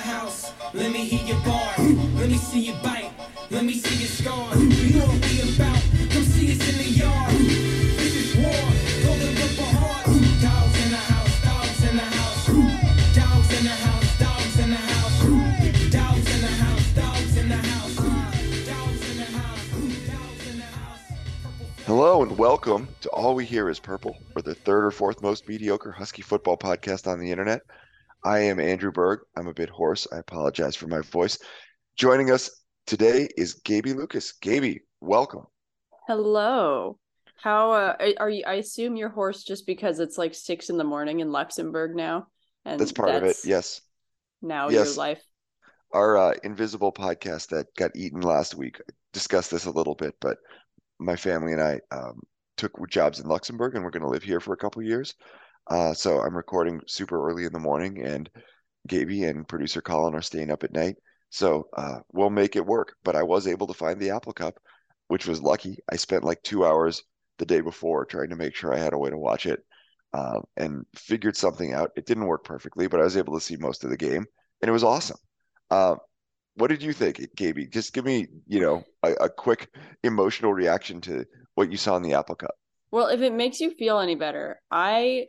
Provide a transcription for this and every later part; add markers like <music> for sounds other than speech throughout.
house. Let me hear your. Let me see bite. Let me see your scars. You know what we about. Come see us in the yard. This is war. Hard. Dogs in the house. Dogs in the house. Dogs in the house. Dogs in the house. Dogs in the house. Dogs in the house. Dogs in the house. Dogs in the house. Hello and welcome to All We Hear is Purple, or the third or fourth most mediocre Husky football podcast on the internet. I am Andrew Berg. I'm a bit hoarse. I apologize for my voice. Joining us today is Gaby Lucas. Gaby, welcome. Hello. How uh, are- you? I assume you're hoarse just because it's like six in the morning in Luxembourg now, and That's part of it. Yes. Now Yes. your life. Our uh, invisible podcast that got eaten last week discussed this a little bit, but my family and I um, took jobs in Luxembourg and we're going to live here for a couple years. Uh, so I'm recording super early in the morning, and Gaby and producer Colin are staying up at night. So uh, we'll make it work. But I was able to find the Apple Cup, which was lucky. I spent like two hours the day before trying to make sure I had a way to watch it uh, and figured something out. It didn't work perfectly, but I was able to see most of the game, and it was awesome. Uh, what did you think, Gaby? Just give me, you know, a, a quick emotional reaction to what you saw in the Apple Cup. Well, if it makes you feel any better, I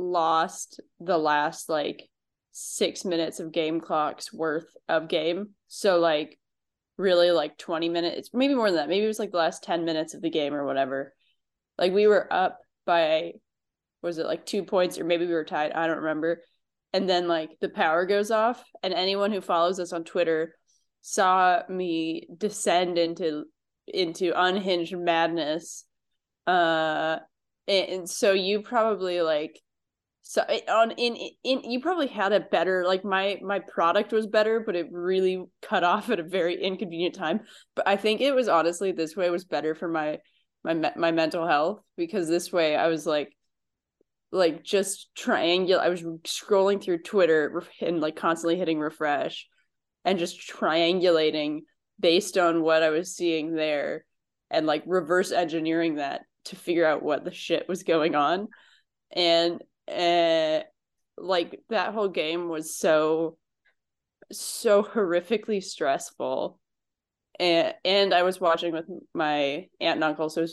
lost the last like six minutes of game clocks worth of game. So like really like 20 minutes, maybe more than that. Maybe it was like the last 10 minutes of the game or whatever. Like we were up by was it like two points or maybe we were tied? I don't remember. And then like the power goes off, and anyone who follows us on Twitter saw me descend into into unhinged madness. Uh and so you probably like so on in in you probably had a better like my my product was better but it really cut off at a very inconvenient time. But i think it was honestly this way was better for my my my mental health because this way i was like like just triangular i was scrolling through twitter and like constantly hitting refresh and just triangulating based on what i was seeing there and like reverse engineering that to figure out what the shit was going on. And uh like that whole game was so so horrifically stressful. And and i was watching with my aunt and uncle so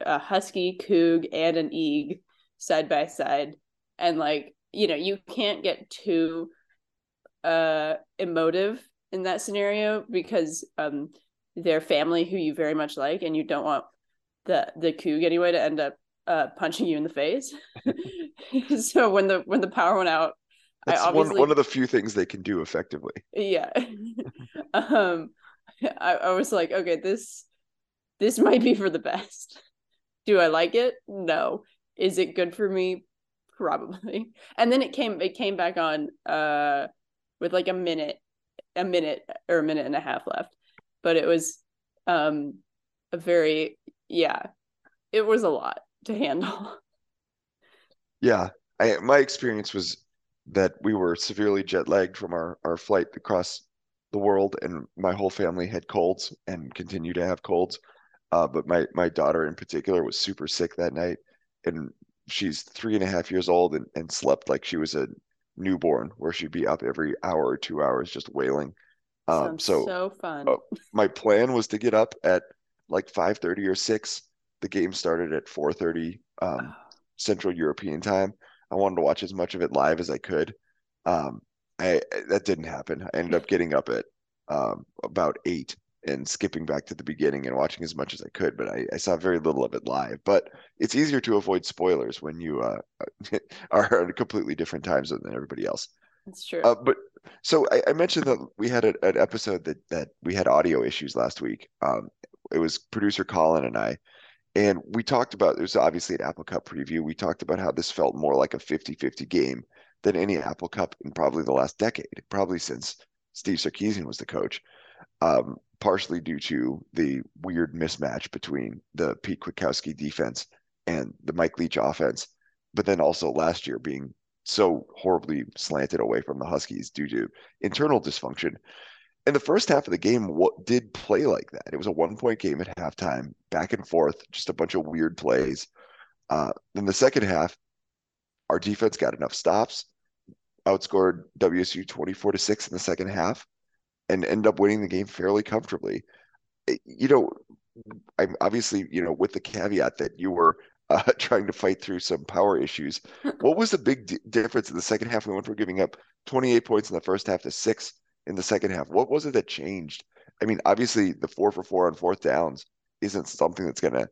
a husky coog and an eeg side by side. And like you know you can't get too uh emotive in that scenario because um their family who you very much like and you don't want the the coog anyway to end up uh punching you in the face. <laughs> So when the when the power went out That's I one, one of the few things they can do effectively. yeah. <laughs> Um I, I was like okay this this might be for the best. Do i like it? No. Is it good for me? Probably. And then it came it came back on uh with like a minute a minute or a minute and a half left. But it was um a very yeah it was a lot to handle <laughs> Yeah, I, my experience was that we were severely jet lagged from our, our flight across the world, and my whole family had colds and continue to have colds. Uh, but my my daughter in particular was super sick that night, and she's three and a half years old and, and slept like she was a newborn, where she'd be up every hour or two hours just wailing. Um, so so fun oh, my plan was to get up at like 5:30 or 6. The game started at 4:30 um, Central European time. I wanted to watch as much of it live as I could. Um, I that didn't happen. I ended up getting up at um, about eight and skipping back to the beginning and watching as much as I could, but I, I saw very little of it live. But it's easier to avoid spoilers when you uh, <laughs> are at a completely different time zone than everybody else. That's true Uh, but so I, I mentioned that we had a, an episode that that we had audio issues last week. Um, it was producer Colin and I, and we talked about there's obviously an Apple Cup preview. We talked about how this felt more like a 50-50 game than any Apple Cup in probably the last decade, probably since Steve Sarkisian was the coach. Um, partially due to the weird mismatch between the Pete Kwiatkowski defense and the Mike Leach offense, but then also last year being so horribly slanted away from the Huskies due to internal dysfunction. And the first half of the game what did play like that. It was a one point game at halftime, back and forth, just a bunch of weird plays. Uh, then the second half, our defense got enough stops. outscored WSU 24 to 6 in the second half and end up winning the game fairly comfortably. Eh, you know, I'm obviously, you know, with the caveat that you were <laughs> uh, trying to fight through some power issues. <laughs> what was the big d- difference in the second half? We went from giving up 28 points in the first half to six in the second half. What was it that changed? I mean, obviously, the four for four on fourth downs isn't something that's going to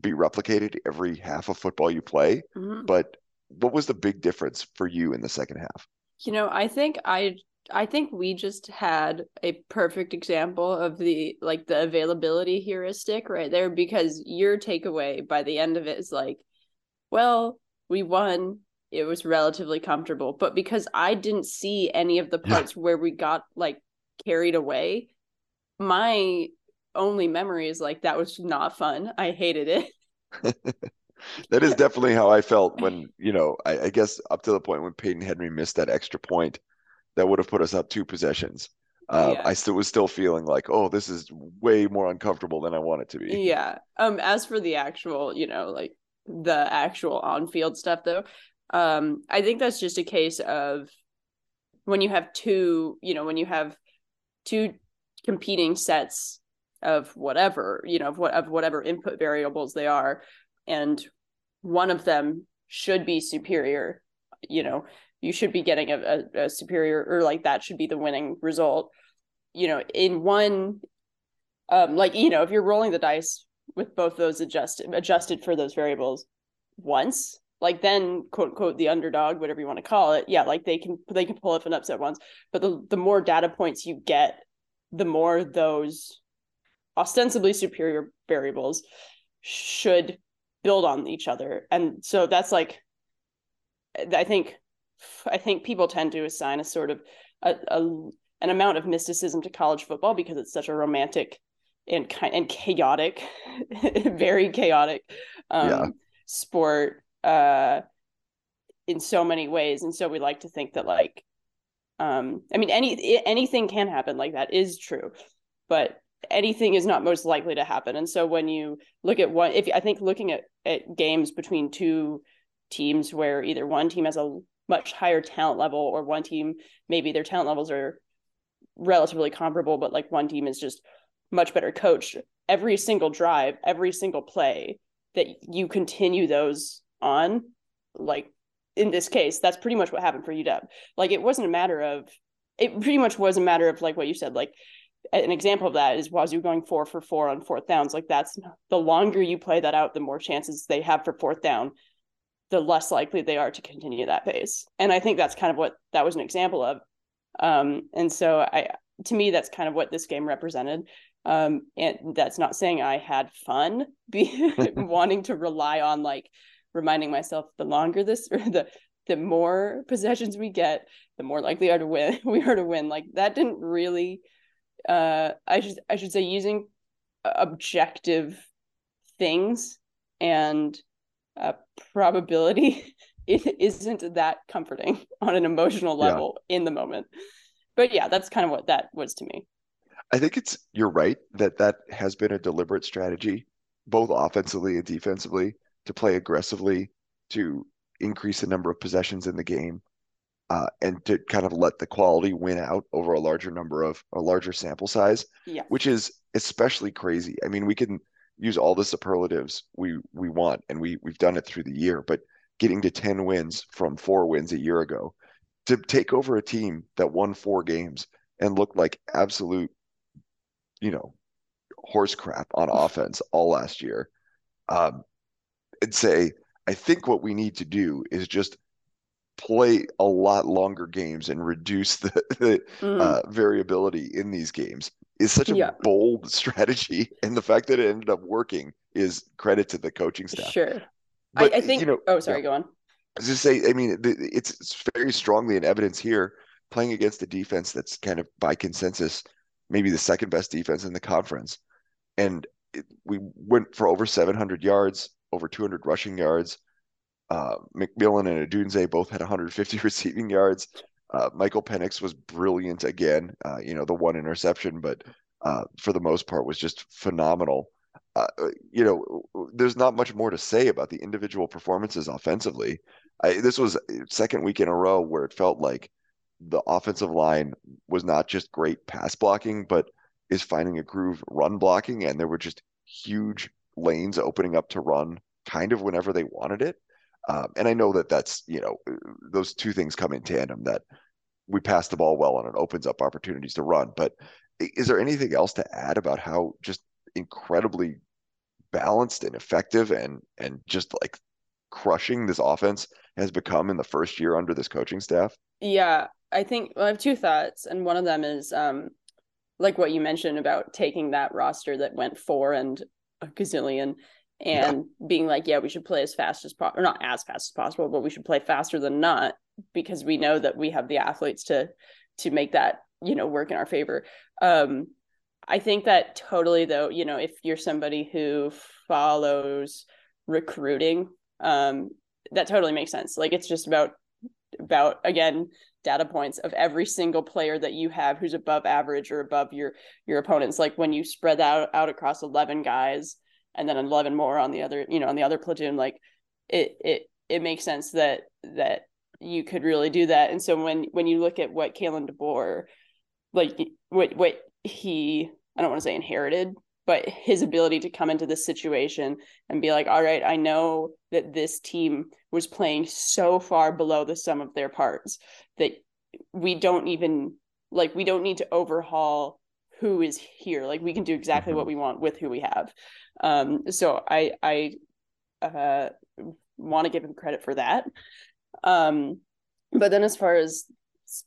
be replicated every half of football you play. Mhm. But what was the big difference for you in the second half? You know, I think I I think we just had a perfect example of the like the availability heuristic right there because your takeaway by the end of it is like, well, we won. It was relatively comfortable, but because I didn't see any of the parts where we got like carried away, my only memory is like that was not fun. I hated it. <laughs> <laughs> That is definitely how I felt when, you know, I, I guess up to the point when Peyton Henry missed that extra point that would have put us up two possessions. Uh, Yeah. I still was still feeling like, oh, this is way more uncomfortable than I want it to be. Yeah. Um as for the actual, you know, like the actual on-field stuff though, um I think that's just a case of when you have two, you know, when you have two competing sets of whatever, you know, of what of whatever input variables they are and one of them should be superior, you know, you should be getting a, a, a superior or like that should be the winning result. You know, in one um like you know if you're rolling the dice with both those adjusted adjusted for those variables once like then quote unquote the underdog whatever you want to call it yeah like they can they can pull off an upset once. But the the more data points you get the more those ostensibly superior variables should build on each other. And so that's like i think i think people tend to assign a sort of a, a an amount of mysticism to college football because it's such a romantic and kind and chaotic, <laughs> very chaotic um, Yeah. sport uh, in so many ways. And so we like to think that like, um, I mean, any anything can happen. Like that is true, but anything is not most likely to happen. And so when you look at one, if I think looking at at games between two teams where either one team has a much higher talent level or one team maybe their talent levels are relatively comparable, but like one team is just much better coached. Every single drive, every single play that you continue those on, like in this case, that's pretty much what happened for UW. Like it wasn't a matter of, it pretty much was a matter of like what you said. Like an example of that is Wazoo going four for four on fourth downs. Like that's the longer you play that out, the more chances they have for fourth down, the less likely they are to continue that pace. And I think that's kind of what that was an example of. Um, and so I, to me, that's kind of what this game represented. Um, and that's not saying I had fun be <laughs> <laughs> wanting to rely on like reminding myself the longer this <laughs> or the the more possessions we get, the more likely are to win <laughs> we are to win. Like that didn't really uh I should I should say using objective things and uh probability <laughs> it isn't that comforting on an emotional Yeah. level in the moment. But yeah, that's kind of what that was to me. I think it's you're right that that has been a deliberate strategy, both offensively and defensively, to play aggressively, to increase the number of possessions in the game, uh, and to kind of let the quality win out over a larger number of a larger sample size, Yeah. which is especially crazy. I mean, we can use all the superlatives we we want, and we we've done it through the year, but getting to 10 wins from four wins a year ago to take over a team that won four games and looked like absolute you know, horse crap on <laughs> offense all last year. Um, and say, I think what we need to do is just play a lot longer games and reduce the, <laughs> the Mhm. uh, variability in these games is such a Yeah. bold strategy. And the fact that it ended up working is credit to the coaching staff. Sure. But, I, I think. you know, oh, sorry. Go on. I was just say, I mean, it's, it's very strongly in evidence here playing against a defense that's kind of by consensus, maybe the second best defense in the conference. And it, we went for over 700 yards, over 200 rushing yards. Uh, McMillan and Odunze both had 150 <laughs> receiving yards. Uh, Michael Penix was brilliant again. Uh, you know, the one interception, but uh, for the most part was just phenomenal. Uh, you know, there's not much more to say about the individual performances offensively. I, this was second week in a row where it felt like the offensive line was not just great pass blocking, but is finding a groove run blocking, and there were just huge lanes opening up to run kind of whenever they wanted it. Um, and I know that that's you know those two things come in tandem. That we pass the ball well and it opens up opportunities to run. But is there anything else to add about how just incredibly balanced and effective and and just like crushing this offense has become in the first year under this coaching staff? Yeah, I think well, I have two thoughts, and one of them is um, like what you mentioned about taking that roster that went four and a gazillion and yeah. being like, yeah, we should play as fast as possible, or not as fast as possible, but we should play faster than not because we know that we have the athletes to to make that you know work in our favor. Um, I think that totally though, you know, if you're somebody who follows recruiting, um, that totally makes sense. Like it's just about about again data points of every single player that you have who's above average or above your your opponents. Like when you spread out out across 11 guys and then 11 more on the other you know on the other platoon like it it it makes sense that that you could really do that. And so when when you look at what Kalen DeBoer like what what he I don't want to say inherited but his ability to come into this situation and be like all right I know that this team was playing so far below the sum of their parts that we don't even like we don't need to overhaul who is here. Like we can do exactly mm-hmm. what we want with who we have. Um so i i uh want to give him credit for that. Um but then as far as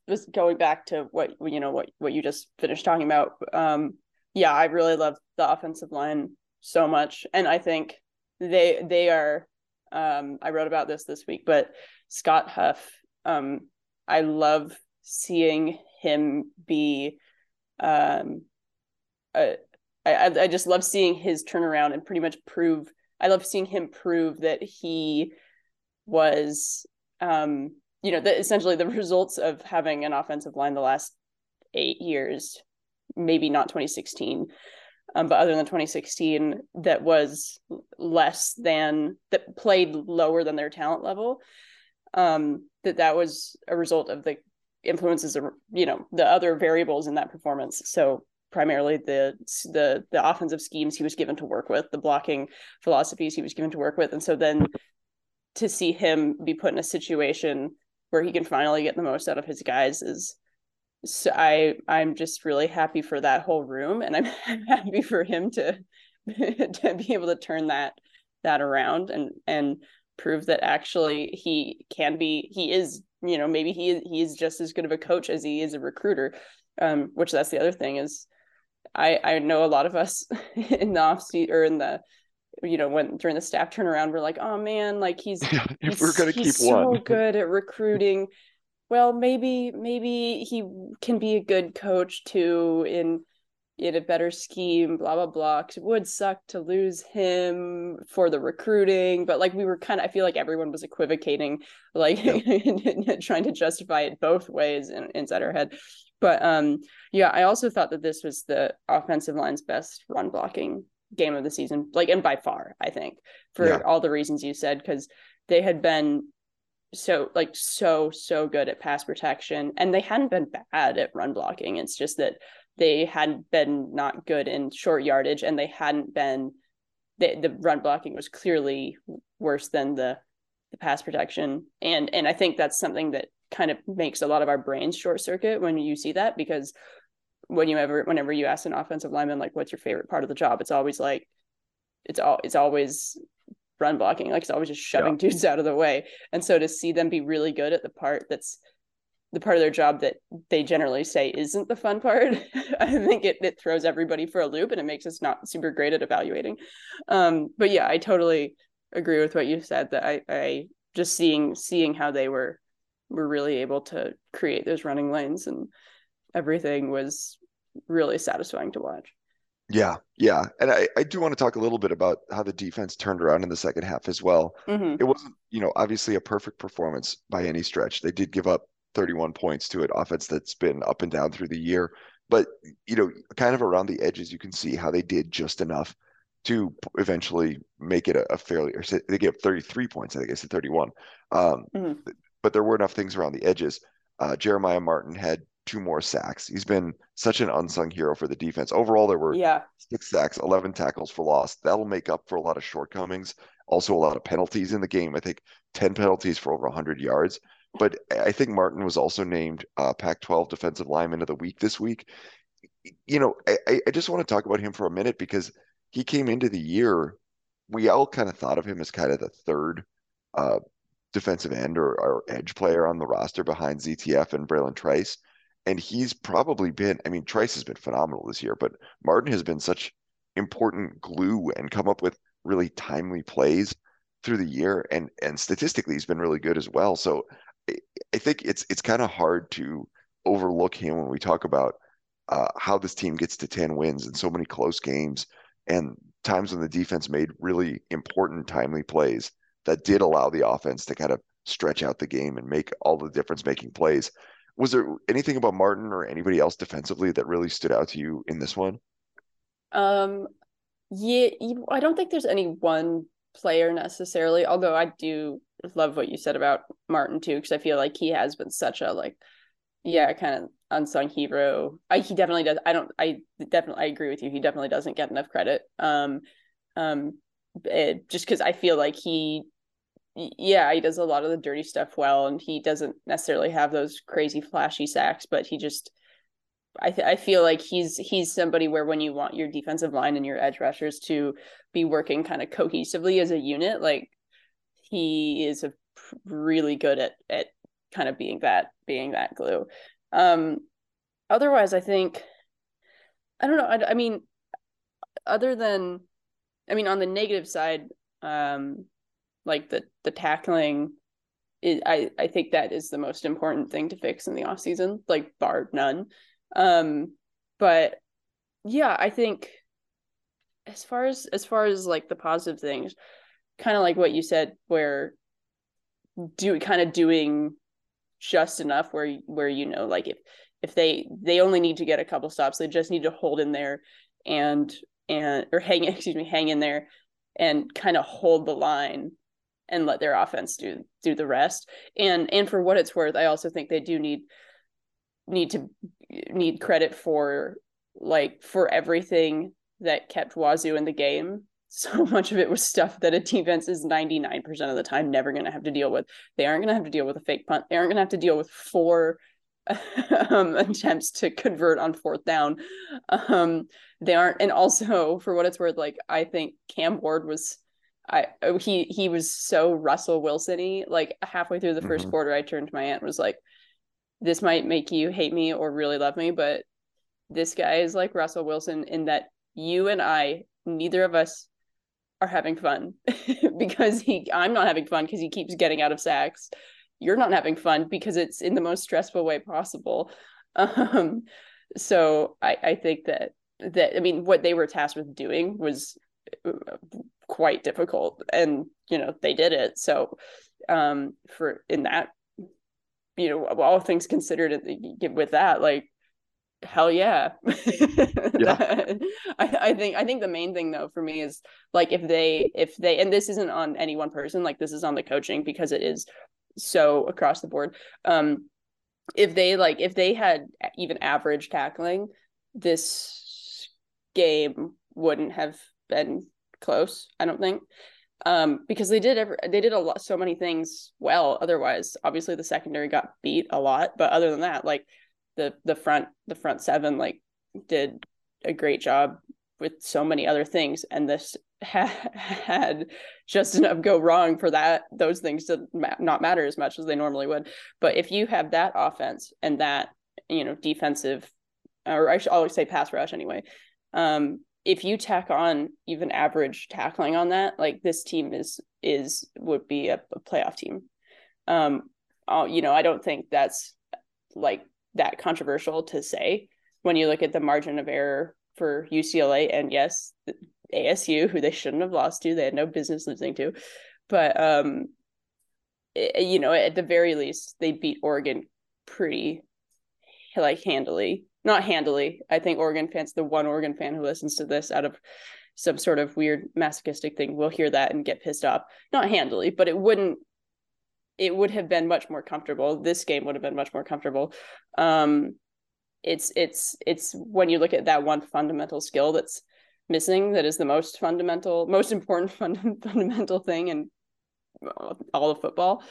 just going back to what you know what what you just finished talking about um yeah i really love the offensive line so much. And i think they they are um i wrote about this this week but scott huff um i love seeing him be um I, I just love seeing his turnaround and pretty much prove I love seeing him prove that he was um you know that essentially the <laughs> results of having an offensive line the last eight years maybe not 2016 um, but other than 2016 that was less than that played lower than their talent level um that that was a result of the influences of you know the other variables in that performance. So primarily the the the offensive schemes he was given to work with the blocking philosophies he was given to work with. And so then to see him be put in a situation where he can finally get the most out of his guys is so i i'm just really happy for that whole room and i'm, <laughs> happy for him to <laughs> to be able to turn that that around and and prove that actually he can be he is you know maybe he he is just as good of a coach as he is a recruiter um which that's the other thing is i i know a lot of us <laughs> in the off seat or in the you know when during the staff turnaround we're like oh man like he's, he's we're gonna he's keep so one. good at recruiting well maybe maybe he can be a good coach too in in a better scheme, blah blah blah. It would suck to lose him for the recruiting, but like we were kind of, I feel like everyone was equivocating, like yep. <laughs> trying to justify it both ways in, inside our head. But um, yeah, I also thought that this was the offensive line's best run blocking game of the season, like and by far, I think, for yeah. all the reasons you said, because they had been so like so so good at pass protection and they hadn't been bad at run blocking. It's just that they hadn't been not good in short yardage and they hadn't been the, the run blocking was clearly worse than the the pass protection. And and I think that's something that kind of makes a lot of our brains short circuit when you see that because when you ever whenever you ask an offensive lineman like what's your favorite part of the job? it's always like it's all it's always run blocking like it's always just shoving yeah. <laughs> dudes out of the way. And so to see them be really good at the part that's the part of their job that they generally say isn't the fun part <laughs> i think it, it throws everybody for a loop and it makes us not super great at evaluating. Um, but yeah i totally agree with what you said that i i just seeing seeing how they were were really able to create those running lanes and everything was really satisfying to watch yeah, yeah. And I, I do want to talk a little bit about how the defense turned around in the second half as well. Mm-hmm. It wasn't, you know, obviously a perfect performance by any stretch. They did give up 31 points to an offense that's been up and down through the year. But, you know, kind of around the edges, you can see how they did just enough to eventually make it a, a fairly, or they gave up 33 points, I think I said 31. Um, mm-hmm. But there were enough things around the edges. uh, Jeremiah Martin had two more sacks. He's been such an unsung hero for the defense. Overall, there were Yeah. six sacks, 11 tackles for loss. That'll make up for a lot of shortcomings. Also, a lot of penalties in the game. I think 10 penalties for over 100 yards. But I think Martin was also named uh, Pac 12 Defensive Lineman of the Week this week. You know, I, I just want to talk about him for a minute because he came into the year. We all kind of thought of him as kind of the third uh, defensive end or, or edge player on the roster behind ZTF and Bralen Trice and he's probably been i mean trice has been phenomenal this year but martin has been such important glue and come up with really timely plays through the year and and statistically he's been really good as well. So i, think it's it's kind of hard to overlook him when we talk about uh, how this team gets to 10 wins in so many close games and times when the defense made really important timely plays that did allow the offense to kind of stretch out the game and make all the difference making plays was there anything about Martin or anybody else defensively that really stood out to you in this one? Um, yeah, I don't think there's any one player necessarily, although I do love what you said about Martin too, because I feel like he has been such a like, yeah, kind of unsung hero. I he definitely does. I don't. I definitely I agree with you. He definitely doesn't get enough credit. Um, um, it, just because I feel like he, yeah, he does a lot of the dirty stuff well, and he doesn't necessarily have those crazy flashy sacks, but he just I th- I feel like he's he's somebody where when you want your defensive line and your edge rushers to be working kind of cohesively as a unit, like he is a p- really good at at kind of being that being that glue. Um, otherwise, I think I don't know. I, I mean, other than I mean, on the negative side, um, like the the tackling. I, I think that is the most important thing to fix in the off season, like bar none. Um, but yeah, I think as far as as far as like the positive things, kind of like what you said, where do kind of doing just enough where where you know like if if they they only need to get a couple stops, they just need to hold in there and and or hang <laughs> excuse me hang in there and kind of hold the line and let their offense do do the rest. And and for what it's worth, I also think they do need need to need credit for like for everything that kept Wazoo in the game. <laughs> So much of it was stuff that a defense is 99% of the time never going to have to deal with. They aren't going to have to deal with a fake punt. They aren't going to have to deal with four <laughs> um, attempts to convert on fourth down. Um, they aren't, and also for what it's worth, like I think Cam Ward was, I he he was so Russell Wilson-y. Like halfway through the 1st Mhm. quarter, I turned to my aunt and was like, "This might make you hate me or really love me, but this guy is like Russell Wilson in that you and I, neither of us." are having fun <laughs> because he I'm not having fun because he keeps getting out of sacks. You're not having fun because it's in the most stressful way possible. <laughs> Um so I I think that that I mean what they were tasked with doing was quite difficult and you know they did it. So um for in that you know all things considered with that like hell yeah, <laughs> Yeah. <laughs> I, I think i think the main thing though for me is like if they if they and this isn't on any one person like this is on the coaching because it is so across the board um if they like if they had even average tackling this game wouldn't have been close i don't think. Um because they did ever they did a lot so many things well otherwise. Obviously the secondary got beat a lot but other than that like the the front the front seven like did a great job with so many other things and this <laughs> ha- had just enough go wrong for that those things to ma- not matter as much as they normally would. But if you have that offense and that you know defensive or i should always say pass rush anyway um if you tack on even average tackling on that like this team is is would be a, a playoff team. Um uh, you know i don't think that's like that controversial to say. When you look at the margin of error for UCLA and yes, ASU, who they shouldn't have lost to, they had no business losing to, but um, it, you know, at the very least, they beat Oregon pretty like handily. Not handily. I think Oregon fans, the one Oregon fan who listens to this out of some sort of weird masochistic thing, will hear that and get pissed off. Not handily, but it wouldn't it would have been much more comfortable. This game would have been much more comfortable. Um, it's it's it's when you look at that one fundamental skill that's missing that is the most fundamental, most important <laughs> fund- fundamental thing in all of football.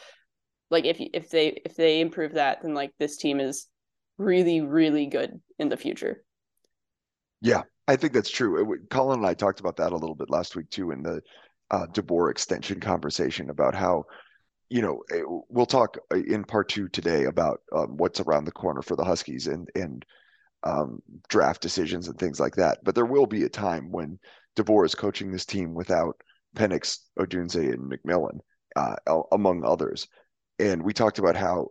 Like if if they if they improve that, then like this team is really really good in the future. Yeah, I think that's true. It, Colin and I talked about that a little bit last week too in the uh, DeBoer extension conversation about how, you know, eh, we'll talk uh, in part two today about um, what's around the corner for the Huskies and and um, draft decisions and things like that. But there will be a time when DeBoer is coaching this team without Penix, Odunze, and McMillan, uh, among others. And we talked about how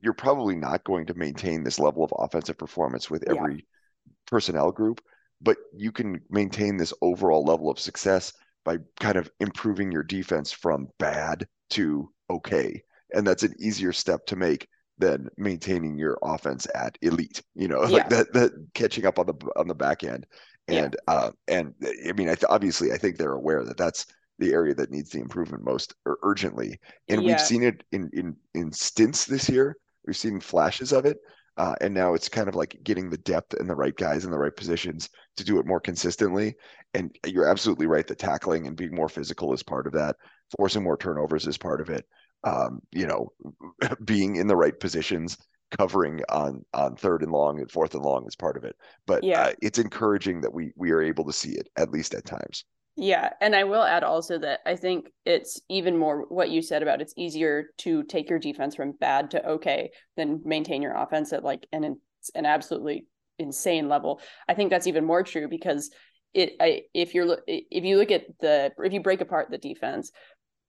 you're probably not going to maintain this level of offensive performance with every yeah. personnel group, but you can maintain this overall level of success by kind of improving your defense from bad to okay. And that's an easier step to make than maintaining your offense at elite. You know, <laughs> yeah. like that that catching up on the on the back end. And yeah. uh, and I mean, I th- obviously, I think they're aware that that's the area that needs the improvement most urgently. And yeah. we've seen it in in in stints this year. We've seen flashes of it. Uh, and now it's kind of like getting the depth and the right guys in the right positions to do it more consistently. And you're absolutely right. The tackling and being more physical is part of that. Forcing more turnovers is part of it. Um, you know, <laughs> being in the right positions, covering on on third and long and fourth and long is part of it. But yeah. Uh, it's encouraging that we we are able to see it at least at times. Yeah, and I will add also that I think it's even more what you said about it's easier to take your defense from bad to okay than maintain your offense at like an an absolutely insane level. I think that's even more true because it I if you're if you look at the if you break apart the defense,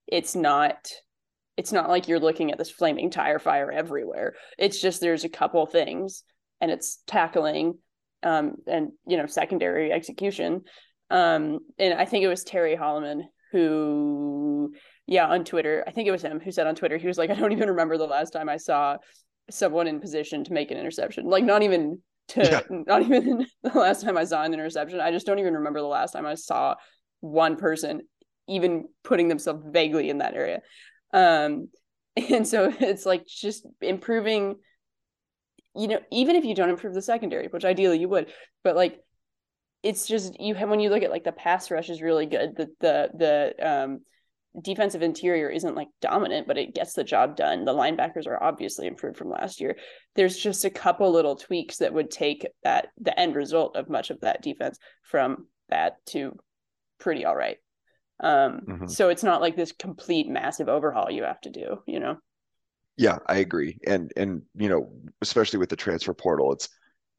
it's not it's not like you're looking at this flaming tire fire everywhere. It's just there's a couple things and it's tackling um and you know secondary execution um, and I think it was Terry Holloman who, yeah, on Twitter, I think it was him who said on Twitter, he was like, I don't even remember the last time I saw someone in position to make an interception. Like, not even to, yeah. not even <laughs> the last time I saw an interception. I just don't even remember the last time I saw one person even putting themselves vaguely in that area. Um, <laughs> and so it's like just improving, you know, even if you don't improve the secondary, which ideally you would, but like it's just you have when you look at like the pass rush is really good. The the the um defensive interior isn't like dominant, but it gets the job done. The linebackers are obviously improved from last year. There's just a couple little tweaks that would take that the end result of much of that defense from bad to pretty all right. Um, mm-hmm. so it's not like this complete massive overhaul you have to do, you know. Yeah, I agree. And and you know, especially with the transfer portal, it's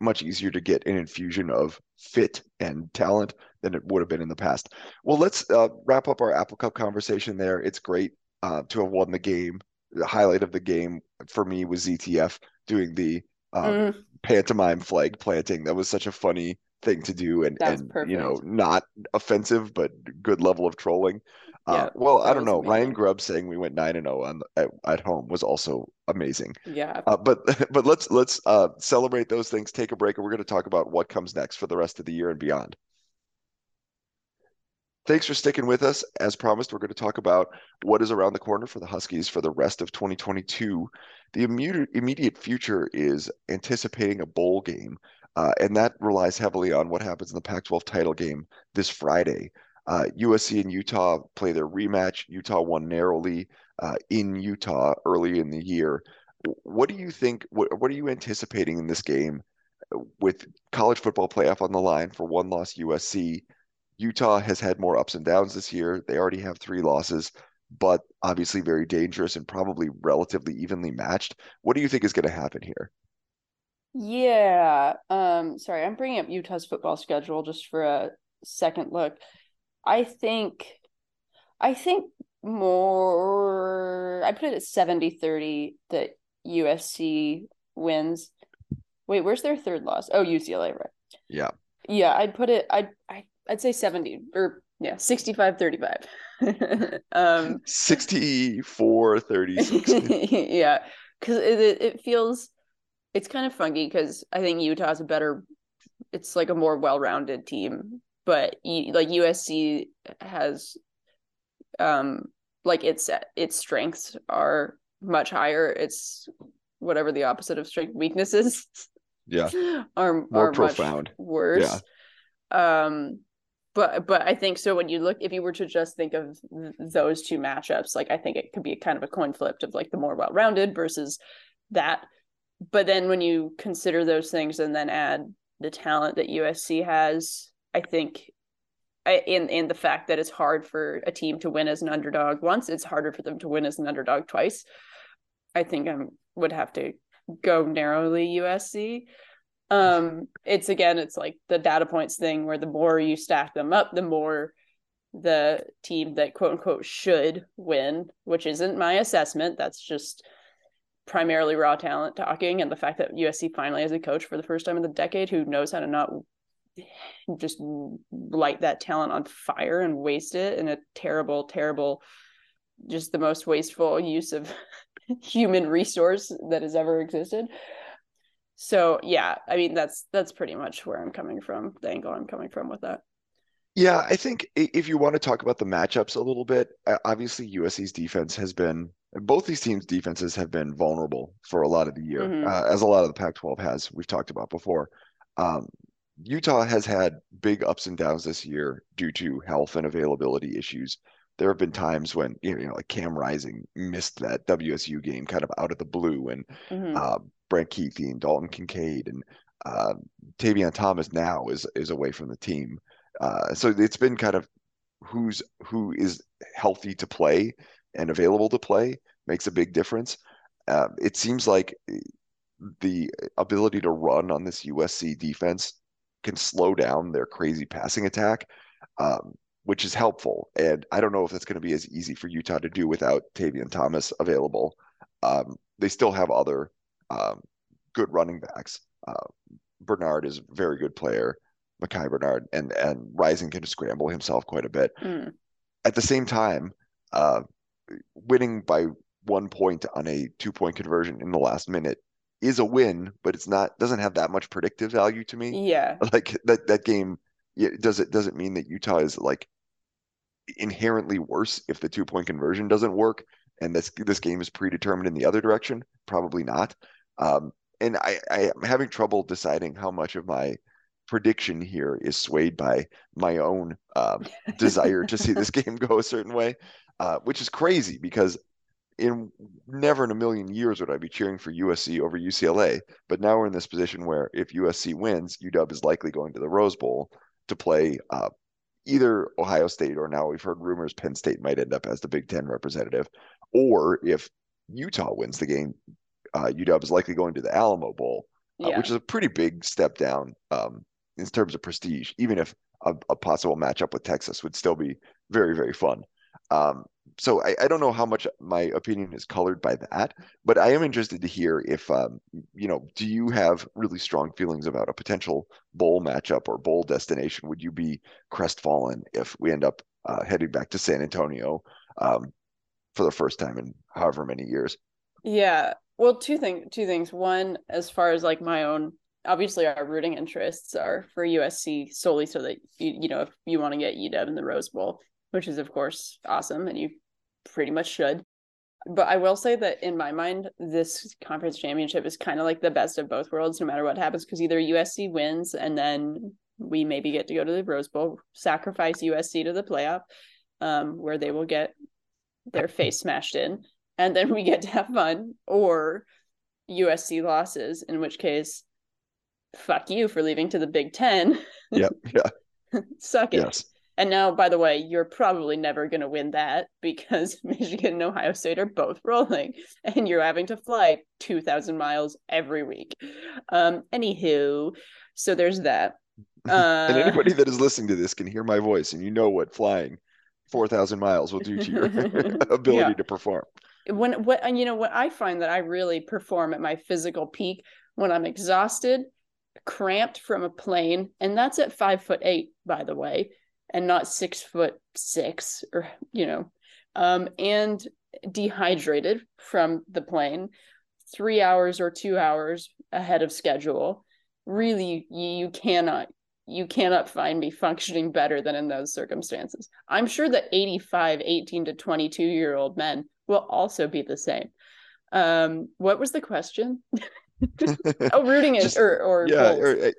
much easier to get an infusion of fit and talent than it would have been in the past. Well, let's uh, wrap up our Apple Cup conversation there. It's great uh, to have won the game. The highlight of the game for me was ZTF doing the um, mm. pantomime flag planting. That was such a funny thing to do and, and you know not offensive but good level of trolling yeah, uh, well i don't know. Amazing. ryan grubb saying we went 9 and 0 on at, at, home was also amazing. Yeah. Uh, but <laughs> but let's let's uh, celebrate those things take a break and we're going to talk about what comes next for the rest of the year and beyond. Thanks for sticking with us. As promised we're going to talk about what is around the corner for the huskies for the rest of 2022 the immediate immediate future is anticipating a bowl game uh, and that relies heavily on what happens in the Pac 12 title game this Friday. Uh, USC and Utah play their rematch. Utah won narrowly uh, in Utah early in the year. What do you think? What, what are you anticipating in this game with college football playoff on the line for one loss USC? Utah has had more ups and downs this year. They already have three losses, but obviously very dangerous and probably relatively evenly matched. What do you think is going to happen here? Yeah. Um, sorry, I'm bringing up Utah's football schedule just for a second look. I think I think more I put it at 70-30 that USC wins. Wait, where's their third loss? Oh, UCLA, right. Yeah. Yeah, I'd put it I'd I, I'd say 70 or yeah, 65 35. <laughs> um <laughs> 64 36. <laughs> yeah, cuz it it feels it's kind of funky because I think Utah's a better, it's like a more well-rounded team, but like USC has, um, like its its strengths are much higher. It's whatever the opposite of strength weaknesses <laughs> Yeah. are More are profound. much worse. Um, but but I think so. When you look, if you were to just think of th- those two matchups, like I think it could be kind of a coin flip of like the more well-rounded versus that. But then when you consider those things and then add the talent that USC has, I think. In in the fact that it's hard for a team to win as an underdog once, it's harder for them to win as an underdog twice. I think I would have to go narrowly USC. Um, it's again, it's like the data points thing where the more you stack them up, the more the team that quote unquote should win, which isn't my assessment. That's just primarily raw talent talking and the fact that USC finally has a coach for the first time in the decade who knows how to not just light that talent on fire and waste it in a terrible, terrible, just the most wasteful use of <laughs> human resource that has ever existed. So yeah, I mean that's that's pretty much where I'm coming from, the angle I'm coming from with that. Yeah, I think if you want to talk about the matchups a little bit, obviously USC's defense has been, both these teams' defenses have been vulnerable for a lot of the year, Mhm. uh, as a lot of the Pac-12 has. We've talked about before. Um, Utah has had big ups and downs this year due to health and availability issues. There have been times when you know, like Cam Rising missed that WSU game kind of out of the blue, and Mhm. uh, Brant Kuithe and Dalton Kincaid and uh, Tavion Thomas now is is away from the team. Uh, so it's been kind of who's who is healthy to play and available to play makes a big difference. Uh, it seems like the ability to run on this USC defense can slow down their crazy passing attack, um, which is helpful. And I don't know if that's going to be as easy for Utah to do without Tavion Thomas available. Um, they still have other um, good running backs. Uh, Bernard is a very good player, Makai Bernard, and and Rising can scramble himself quite a bit. Mm. At the same time, uh, winning by one point on a two point conversion in the last minute is a win, but it's not doesn't have that much predictive value to me. Yeah. <laughs> Like that that game, yeah, does it doesn't mean that Utah is like inherently worse if the two point conversion doesn't work and this this game is predetermined in the other direction. Probably not. Um, and I, I am having trouble deciding how much of my prediction here is swayed by my own um, desire to see this <laughs> game go a certain way, uh, which is crazy because in never in a million years would I be cheering for USC over UCLA. But now we're in this position where if USC wins, UW is likely going to the Rose Bowl to play uh, either Ohio State or now we've heard rumors Penn State might end up as the Big Ten representative, or if Utah wins the game, uh, UW is likely going to the Alamo Bowl, uh, Yeah. which is a pretty big step down um, in terms of prestige. Even if a, a possible matchup with Texas would still be very very fun. Um, so I, I don't know how much my opinion is colored by that, but I am interested to hear if um, you know, do you have really strong feelings about a potential bowl matchup or bowl destination? Would you be crestfallen if we end up uh, heading back to San Antonio um, for the first time in however many years? Yeah. Well, two things. Two things. One, as far as like my own, obviously our rooting interests are for USC solely so that you you know if you want to get UW in the Rose Bowl, which is of course awesome, and you pretty much should. But I will say that in my mind, this conference championship is kind of like the best of both worlds, no matter what happens, because either USC wins and then we maybe get to go to the Rose Bowl, sacrifice USC to the playoff, um, where they will get their face smashed in, and then we get to have fun, or USC losses, in which case, fuck you for leaving to the Big Ten. Yep. Yeah. <laughs> Suck it. Yes. And now, by the way, you're probably never going to win that because <laughs> Michigan and Ohio State are both <laughs> rolling, and you're having to fly 2,000 miles every week. Um, anywho, so there's that. <laughs> Uh, and anybody that is listening to this can hear my voice, and you know what flying four thousand miles will do to your ability Yeah. to perform. when what and you know what I find that I really perform at my physical peak when I'm exhausted, cramped from a plane, and that's at five foot eight, by the way, and not six foot six or you know, um, and dehydrated from the plane, three hours or two hours ahead of schedule. Really, you, you cannot you cannot find me functioning better than in those circumstances. I'm sure that 85, 18 to 22 year old men will also be the same. Um, what was the question? <laughs> <laughs> oh, rooting it Just- or or yeah, or, uh,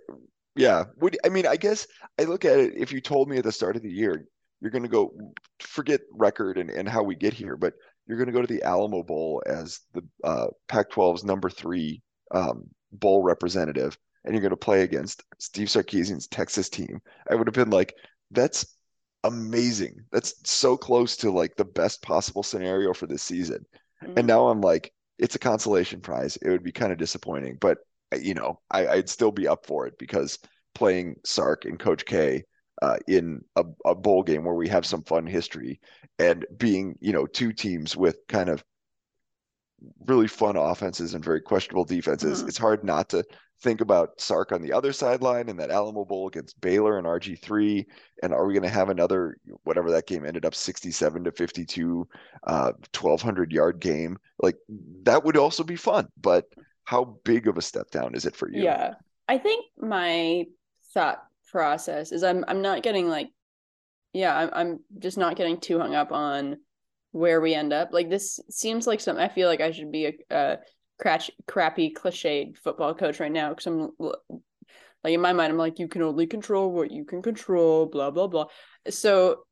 yeah. Would I mean? I guess I look at it. If you told me at the start of the year, you're going to go forget record and and how we get here, but you're going to go to the Alamo Bowl as the uh, Pac-12's number three um, bowl representative, and you're going to play against Steve Sarkisian's Texas team. I would have been like, that's amazing. That's so close to like the best possible scenario for this season. Mhm. And now I'm like, it's a consolation prize. It would be kind of disappointing, but you know, I, I'd still be up for it because playing Sark and Coach K uh, in a, a bowl game where we have some fun history and being, you know, two teams with kind of really fun offenses and very questionable defenses, Mhm. it's hard not to think about Sark on the other sideline and that Alamo Bowl against Baylor and RG3. And are we going to have another, whatever that game ended up 67 to 52, uh, 1200 yard game? Like that would also be fun, but how big of a step down is it for you? Yeah. I think my thought process is I'm I'm not getting like yeah, I'm I'm just not getting too hung up on where we end up. Like this seems like something I feel like I should be a, a crappy cliched football coach right now because I'm like in my mind I'm like you can only control what you can control, blah blah blah. So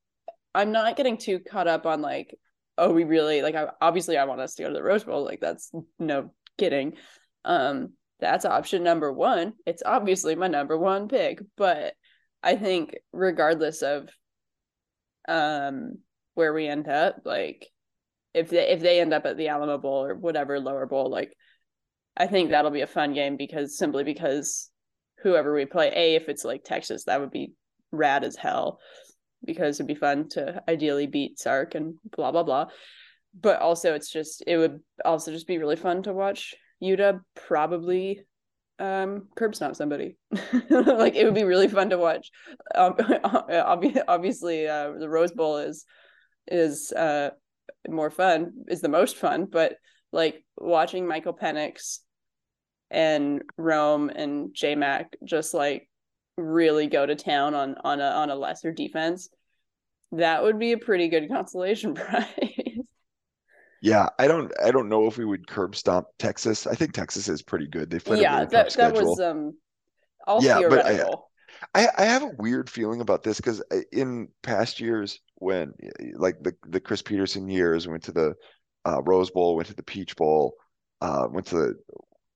I'm not getting too caught up on like oh we really like I, obviously I want us to go to the Rose Bowl like that's no kidding. Um that's option number one. It's obviously my number one pick, but I think regardless of um where we end up, like if they if they end up at the Alamo Bowl or whatever lower bowl, like I think that'll be a fun game because simply because whoever we play, a if it's like Texas, that would be rad as hell because it'd be fun to ideally beat Sark and blah blah blah. But also, it's just it would also just be really fun to watch UW probably um curb stomp somebody. <laughs> Like it would be really fun to watch. Um <laughs> obviously uh the rose bowl is is uh more fun is the most fun but like watching michael penix and rome and j mac just like really go to town on on a on a lesser defense that would be a pretty good consolation <laughs> prize Yeah, I don't I don't know if we would curb stomp Texas. I think Texas is pretty good. They've played a yeah really that tough that schedule. was um all Yeah, but I- theoretical I, I have a weird feeling about this because in past years, when like the the Chris Petersen years, went to the uh, Rose Bowl, went to the Peach Bowl, uh, went to the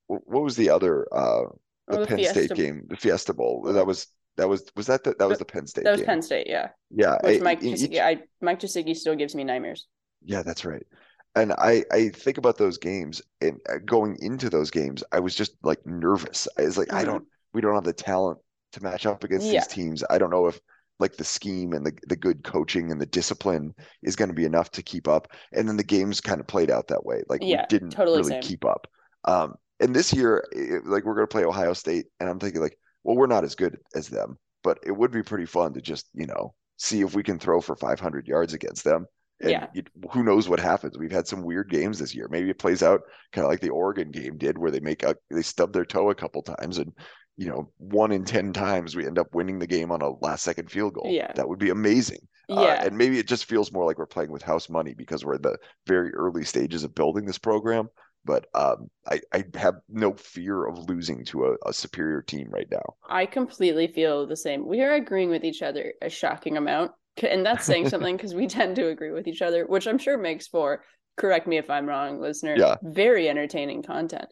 what was the other uh, the Oh, the Penn Fiesta- State game, the Fiesta Bowl. That was that was was that the, that was the Penn State that was game. penn state yeah Yeah, which I- mike in each- I, mike Gesicki still gives me nightmares Yeah, that's right. And I I think about those games and uh, going into those games, I was just like nervous. I was like, I Mhm. don't, we don't have the talent to match up against Yeah. these teams. I don't know if like the scheme and the the good coaching and the discipline is going to be enough to keep up. And then the games kind of played out that way. Like we didn't totally really same. keep up. Um, and this year, it, like we're going to play Ohio State, and I'm thinking like, well, we're not as good as them, but it would be pretty fun to just you know see if we can throw for 500 yards against them. And Yeah. you, who knows what happens? We've had some weird games this year. Maybe it plays out kind of like the Oregon game did, where they make a they stub their toe a couple times, and you know, one in ten times we end up winning the game on a last second field goal. Yeah. that would be amazing. Uh, yeah and maybe it just feels more like we're playing with house money because we're in the very early stages of building this program. But um, I, I have no fear of losing to a, a superior team right now. I completely feel the same. We are agreeing with each other a shocking amount. And that's saying something because we <laughs> tend to agree with each other, which I'm sure makes for, correct me if I'm wrong, listener, Yeah. very entertaining content.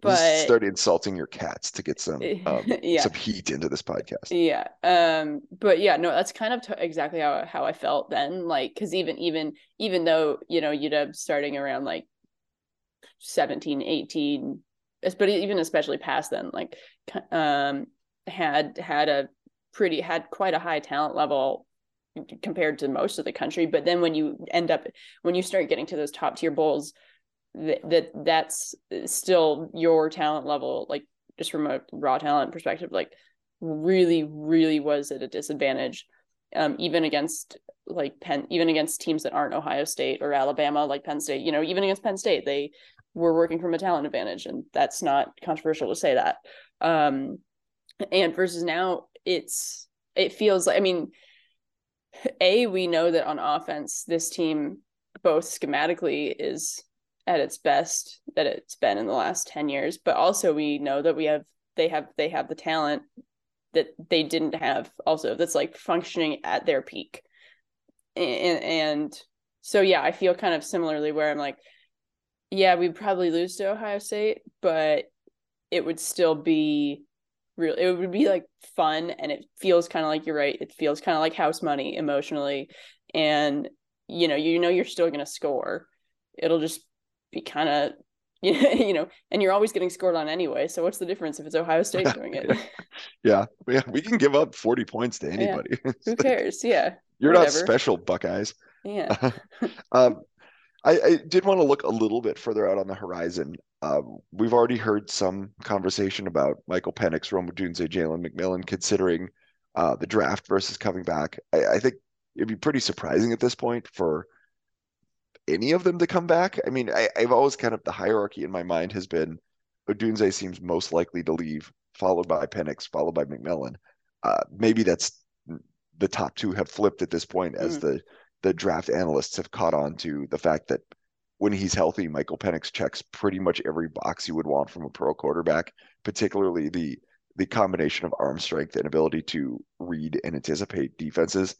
But start insulting your cats to get some <laughs> um, yeah. some heat into this podcast. Yeah. Um but yeah, no, that's kind of t- exactly how how I felt then like cuz even even even though, you know, you'd have starting around like 17, 18, but even especially past then like um had had a pretty had quite a high talent level compared to most of the country, but then when you end up when you start getting to those top tier bowls that, that that's still your talent level like just from a raw talent perspective like really really was at a disadvantage um even against like penn even against teams that aren't ohio state or alabama like penn state you know even against penn state they were working from a talent advantage and that's not controversial to say that. Um and versus now it's it feels like i mean <laughs> a we know that on offense this team both schematically is at its best that it's been in the last 10 years but also we know that we have they have they have the talent that they didn't have also that's like functioning at their peak. And, and so yeah i feel kind of similarly where i'm like yeah we'd probably lose to ohio state but it would still be real it would be like fun and it feels kind of like you're right it feels kind of like house money emotionally and you know you know you're still going to score. It'll just be kind of <laughs> you know and you're always getting scored on anyway so what's the difference if it's ohio state <laughs> doing it? Yeah. Yeah we can give up 40 points to anybody. Yeah. who <laughs> cares? Yeah you're whatever. not special buckeyes. Yeah. Um I, I, did want to look a little bit further out on the horizon. Um, we've already heard some conversation about Michael Penix, Rome Odunze, Jalen McMillan considering uh, the draft versus coming back. I, I, think it'd be pretty surprising at this point for any of them to come back. I mean, I, have always kind of the hierarchy in my mind has been Odunze seems most likely to leave, followed by Penix, followed by McMillan. Uh, maybe that's the top two have flipped at this point as mm. the the draft analysts have caught on to the fact that when he's healthy, Michael Penix checks pretty much every box you would want from a pro quarterback, particularly the the combination of arm strength and ability to read and anticipate defenses.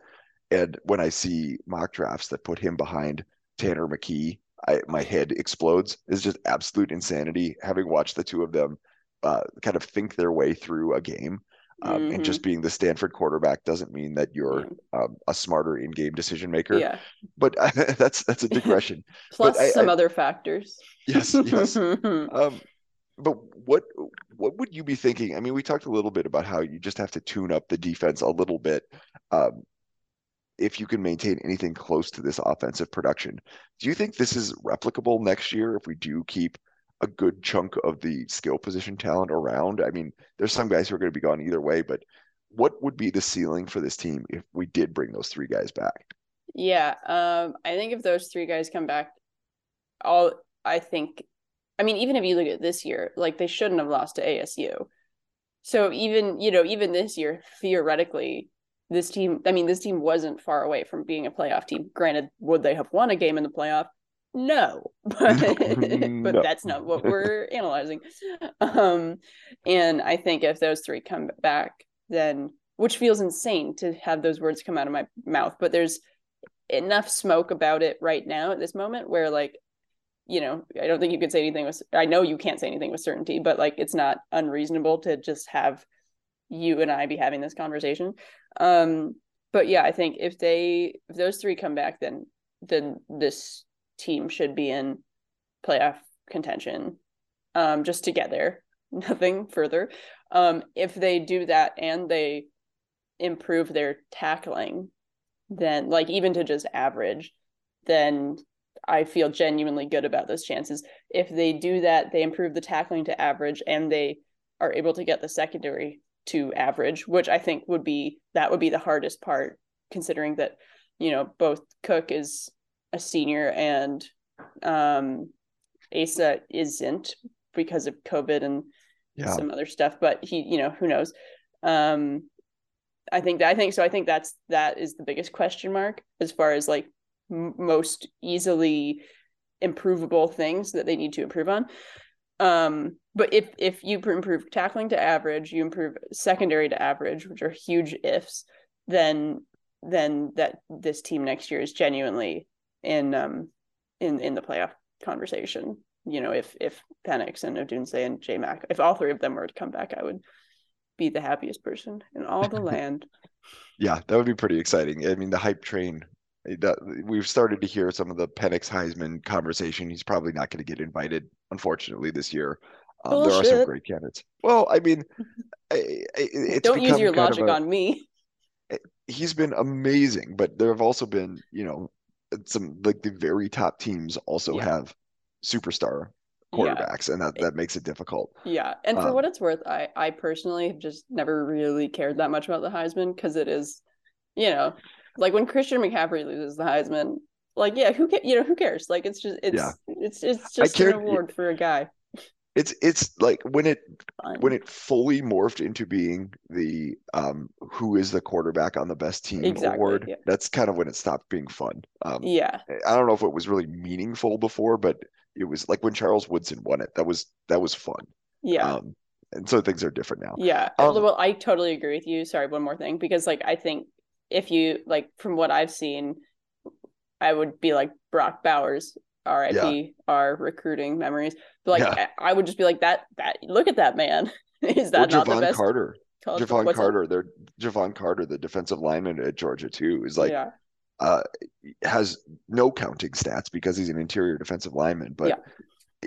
And when I see mock drafts that put him behind Tanner McKee, I, my head explodes. It's just absolute insanity. Having watched the two of them uh, kind of think their way through a game, um, mm-hmm. and just being the Stanford quarterback doesn't mean that you're um, a smarter in-game decision maker. Yeah, but <laughs> that's that's a digression. <laughs> Plus I, some I, other factors. Yes, yes. <laughs> um, but what what would you be thinking? I mean, we talked a little bit about how you just have to tune up the defense a little bit. Um, if you can maintain anything close to this offensive production. Do you think this is replicable next year if we do keep a good chunk of the skill position talent around? I mean, there's some guys who are going to be gone either way, but what would be the ceiling for this team if we did bring those three guys back? Yeah, um, I think if those three guys come back, all I think, I mean, even if you look at this year, like they shouldn't have lost to ASU. So even you know, even this year, theoretically, this team i mean this team wasn't far away from being a playoff team granted would they have won a game in the playoff <laughs> no but <laughs> but no. that's not what <laughs> we're analyzing um and i think if those three come back then which feels insane to have those words come out of my mouth but there's enough smoke about it right now at this moment where like you know i don't think you could say anything with i know you can't say anything with certainty but like it's not unreasonable to just have you and I be having this conversation. Um, but yeah, I think if they if those three come back, then then this team should be in playoff contention. Um, just to get there, <laughs> nothing further. Um, if they do that and they improve their tackling, then like even to just average, then I feel genuinely good about those chances. If they do that, they improve the tackling to average and they are able to get the secondary to average, which I think would be that would be the hardest part, considering that you know both Cook is a senior and um, Asa isn't because of COVID and yeah. some other stuff. But he, you know, who knows? Um, I think that I think so. I think that's that is the biggest question mark as far as like m- most easily improvable things that they need to improve on. Um, but if if you improve tackling to average, you improve secondary to average, which are huge ifs, then then that this team next year is genuinely in um in in the playoff conversation. You know, if if Penix and Odunze and J Mac, if all three of them were to come back, I would be the happiest person in all the <laughs> land. Yeah, that would be pretty exciting. I mean, the hype train we've started to hear some of the Penix Heisman conversation. He's probably not going to get invited, unfortunately, this year. Um, there are some great candidates. Well, I mean, <laughs> I, I, don't use your logic a, on me. He's been amazing, but there have also been, you know, some like the very top teams also yeah. have superstar quarterbacks, yeah. and that that makes it difficult. Yeah, and for um, what it's worth, I I personally have just never really cared that much about the Heisman because it is, you know, like when Christian McCaffrey loses the Heisman, like yeah, who ca- you know who cares? Like it's just it's yeah. it's it's just an award for a guy. It's it's like when it when it fully morphed into being the um who is the quarterback on the best team exactly, award. Yeah. That's kind of when it stopped being fun. Um, yeah, I don't know if it was really meaningful before, but it was like when Charles Woodson won it. That was that was fun. Yeah. Um, and so things are different now. Yeah. Um, well, I totally agree with you. Sorry, one more thing because like I think if you like from what I've seen, I would be like Brock Bowers, R.I.P. Our recruiting memories. But like Yeah. I, I would just be like that. That look at that man. <laughs> Is that not the Javon best? Carter. college- Javon? Carter, their Javon Carter, the defensive lineman at Georgia too, is like yeah, uh has no counting stats because he's an interior defensive lineman. But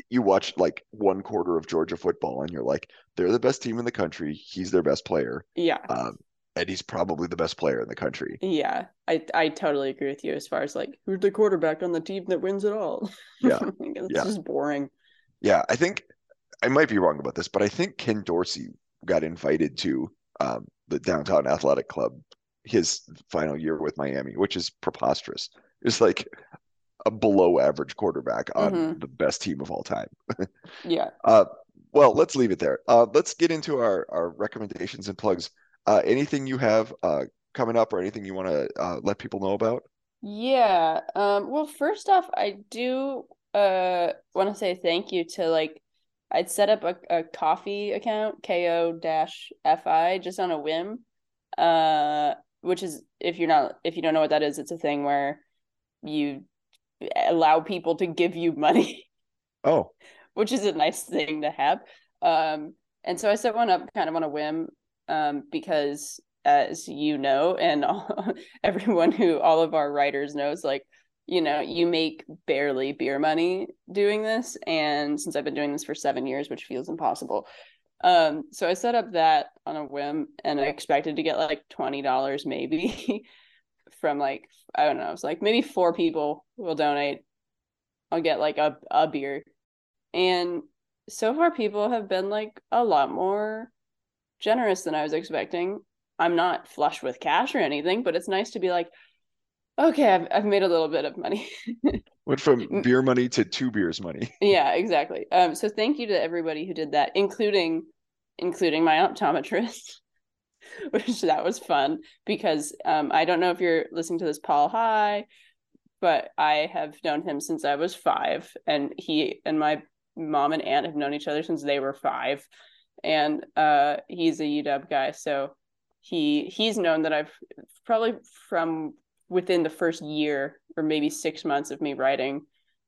you watch like one quarter of Georgia football and you're like, they're the best team in the country. He's their best player. yeah, Um, and he's probably the best player in the country. yeah. I I totally agree with you as far as like who's the quarterback on the team that wins it all. <laughs> Yeah. It's Yeah. just boring. Yeah, I think I might be wrong about this, but I think Ken Dorsey got invited to um, the Downtown Athletic Club his final year with Miami, which is preposterous. It's like a below average quarterback on Mhm. the best team of all time. <laughs> Yeah. Uh, well, let's leave it there. Uh, let's get into our, our recommendations and plugs. Uh, anything you have uh, coming up or anything you want to uh, let people know about? Yeah. Um, well, first off, I do uh want to say thank you to like I'd set up a, a Ko-fi account, KO dash FI, just on a whim. Uh, which is if you're not if you don't know what that is, it's a thing where you allow people to give you money, <laughs> Oh, which is a nice thing to have. Um, and so I set one up kind of on a whim, um, because as you know, and all, <laughs> everyone who all of our writers knows, like, you know, you make barely beer money doing this. And since I've been doing this for seven years, which feels impossible. Um, so I set up that on a whim and I expected to get like $20 maybe <laughs> from like, I don't know, it's like maybe four people will donate. I'll get like a, a beer. And so far people have been like a lot more generous than I was expecting. I'm not flush with cash or anything, but it's nice to be like, okay, I've, I've made a little bit of money. <laughs> went from Mm. beer money to two beers money. <laughs> yeah, exactly. Um, so thank you to everybody who did that, including including my optometrist, <laughs> which that was fun because um, I don't know if you're listening to this, Paul Hi, but I have known him since I was five, and he and my mom and aunt have known each other since they were five, and uh, he's a UW guy, so he he's known that I've probably from within the first year or maybe six months of me writing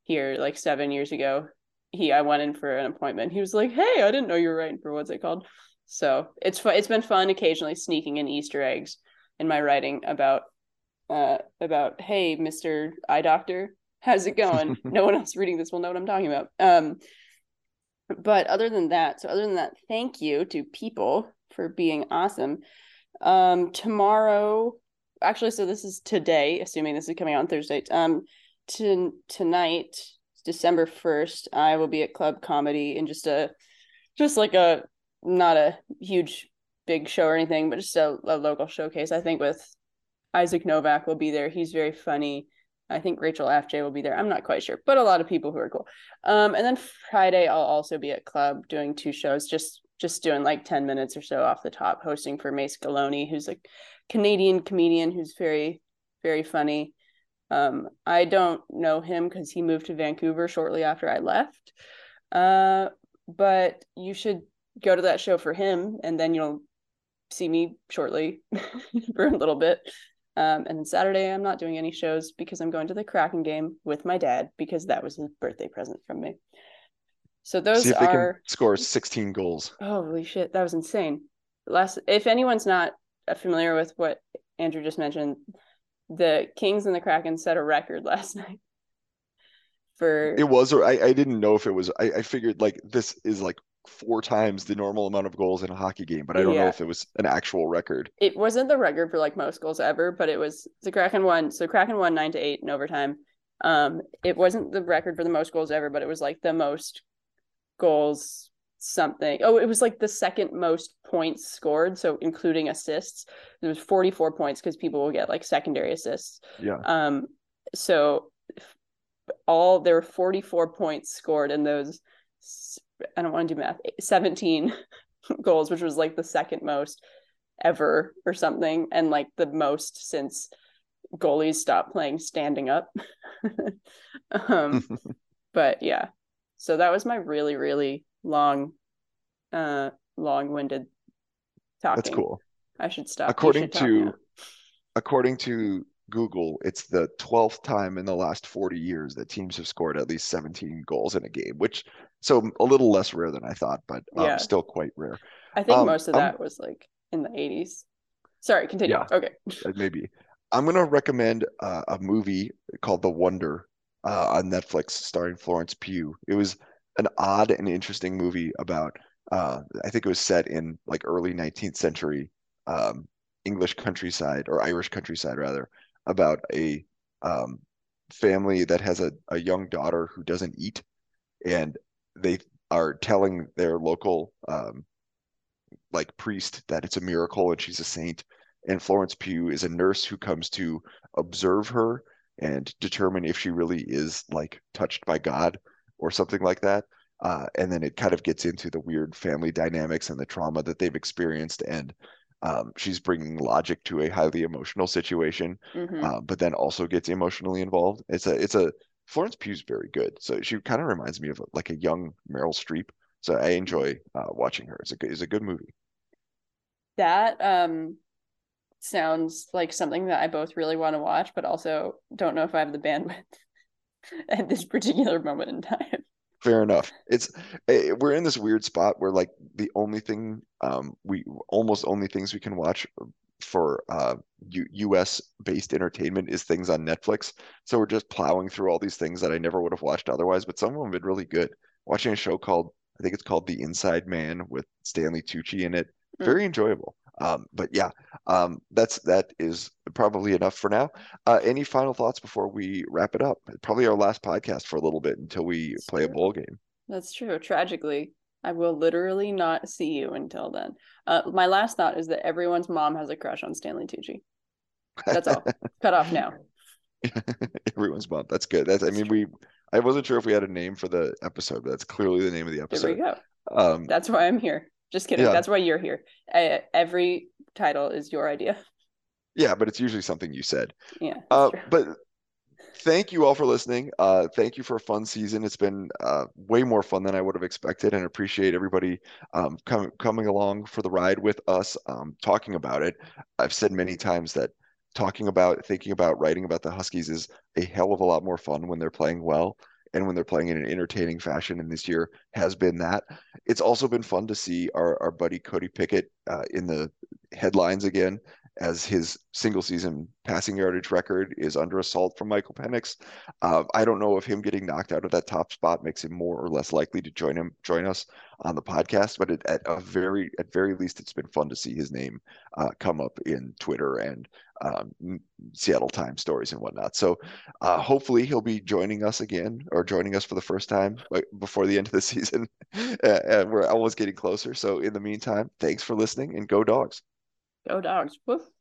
here like seven years ago he i went in for an appointment. He was like hey i didn't know you were writing for what's it called? So it's fun it's been fun occasionally sneaking in easter eggs in my writing about uh about hey mr eye doctor how's it going? <laughs> No one else reading this will know what i'm talking about. Um but other than that so other than that thank you to people for being awesome. Um tomorrow actually so this is today assuming this is coming out on thursday. Um to, tonight december 1st i will be at club comedy in just a just like a not a huge big show or anything but just a, a local showcase i think with isaac novak will be there. He's very funny i think rachel fj will be there. I'm not quite sure but a lot of people who are cool. Um and then friday i'll also be at club doing two shows just just doing like 10 minutes or so off the top hosting for mace Galone, who's a canadian comedian who's very very funny. Um i don't know him because he moved to vancouver shortly after i left. Uh but you should go to that show for him and then you'll see me shortly <laughs> for a little bit um and then saturday i'm not doing any shows because i'm going to the kraken game with my dad because that was his birthday present from me so those See if they are can score 16 goals. Holy shit, that was insane. Last, if anyone's not familiar with what Andrew just mentioned, the Kings and the Kraken set a record <laughs> last night for It was, or I, I didn't know if it was. I, I figured like this is like four times the normal amount of goals in a hockey game, but I don't know if it was an actual record. it wasn't the record for like most goals ever, but it was the Kraken won. So Kraken won nine to eight in overtime. Um, it wasn't the record for the most goals ever, but it was like the most goals something. Oh, it was like the second most points scored, so including assists. It was 44 points because people will get like secondary assists. Yeah. Um, so all there were 44 points scored in those. I don't want to do math. 17 <laughs> goals, which was like the second most ever or something, and like the most since goalies stopped playing standing up. <laughs> um, <laughs> but yeah, So that was my really, really long, uh, long-winded talking. That's cool. I should stop. According should to according to Google, it's the 12th time in the last 40 years that teams have scored at least 17 goals in a game, which so a little less rare than I thought, but um, Yeah. still quite rare. I think um, most of that was like in the 80s. Sorry, continue. Yeah. Okay. Uh, maybe. I'm gonna recommend uh, a movie called The Wonder uh, on Netflix, starring Florence Pugh. It was an odd and interesting movie about. Uh, I think it was set in like early 19th century um, English countryside or Irish countryside rather, about a um, family that has a, a young daughter who doesn't eat, and they are telling their local um, like priest that it's a miracle and she's a saint and Florence Pugh is a nurse who comes to observe her and determine if she really is like touched by God or something like that. Uh, and then it kind of gets into the weird family dynamics and the trauma that they've experienced. And um, she's bringing logic to a highly emotional situation, hmm uh, but then also gets emotionally involved. It's a, it's a, Florence Pugh's very good. So she kind of reminds me of like a young Meryl Streep. So I enjoy uh, watching her. It's a good, it's a good movie. That um sounds like something that I both really want to watch, but also don't know if I have the bandwidth <laughs> at this particular moment in time. Fair enough. It's eh, we're in this weird spot where like the only thing um we almost only things we can watch for uh U US based entertainment is things on Netflix. So we're just plowing through all these things that I never would have watched otherwise, but some of them have been really good. Watching a show called I think it's called The Inside Man with Stanley Tucci in it. Mm. Very enjoyable. Um, but yeah, um, that's that is probably enough for now. Uh, any final thoughts before we wrap it up? Probably our last podcast for a little bit until we That's play a bowl game. That's true. Tragically, I will literally not see you until then. Uh, my last thought is that everyone's mom has a crush on Stanley Tucci. That's all. <laughs> Cut off now. <laughs> Everyone's mom. That's good. That's I mean we I wasn't sure if we had a name for the episode, but that's clearly the name of the episode. There we go. Um, That's why I'm here. Just kidding. Yeah. That's why you're here. Uh, every title is your idea. yeah, but it's usually something you said. Yeah. Uh, but thank you all for listening. Uh, thank you for a fun season. It's been uh, way more fun than I would have expected, and appreciate everybody um, com coming along for the ride with us, um, talking about it. I've said many times that talking about, thinking about, writing about the Huskies is a hell of a lot more fun when they're playing well and when they're playing in an entertaining fashion. And this year has been that. It's also been fun to see our our buddy Cody Pickett uh, in the headlines again as his single season passing yardage record is under assault from Michael Penix. Uh, I don't know if him getting knocked out of that top spot makes him more or less likely to join him join us on the podcast, but it, at a very at very least it's been fun to see his name uh, come up in Twitter and um, Seattle Times stories and whatnot. So uh, hopefully he'll be joining us again or joining us for the first time before the end of the <laughs> season. <laughs> Uh, and we're almost getting closer. So in the meantime, thanks for listening and go dogs. Go dogs. Woof.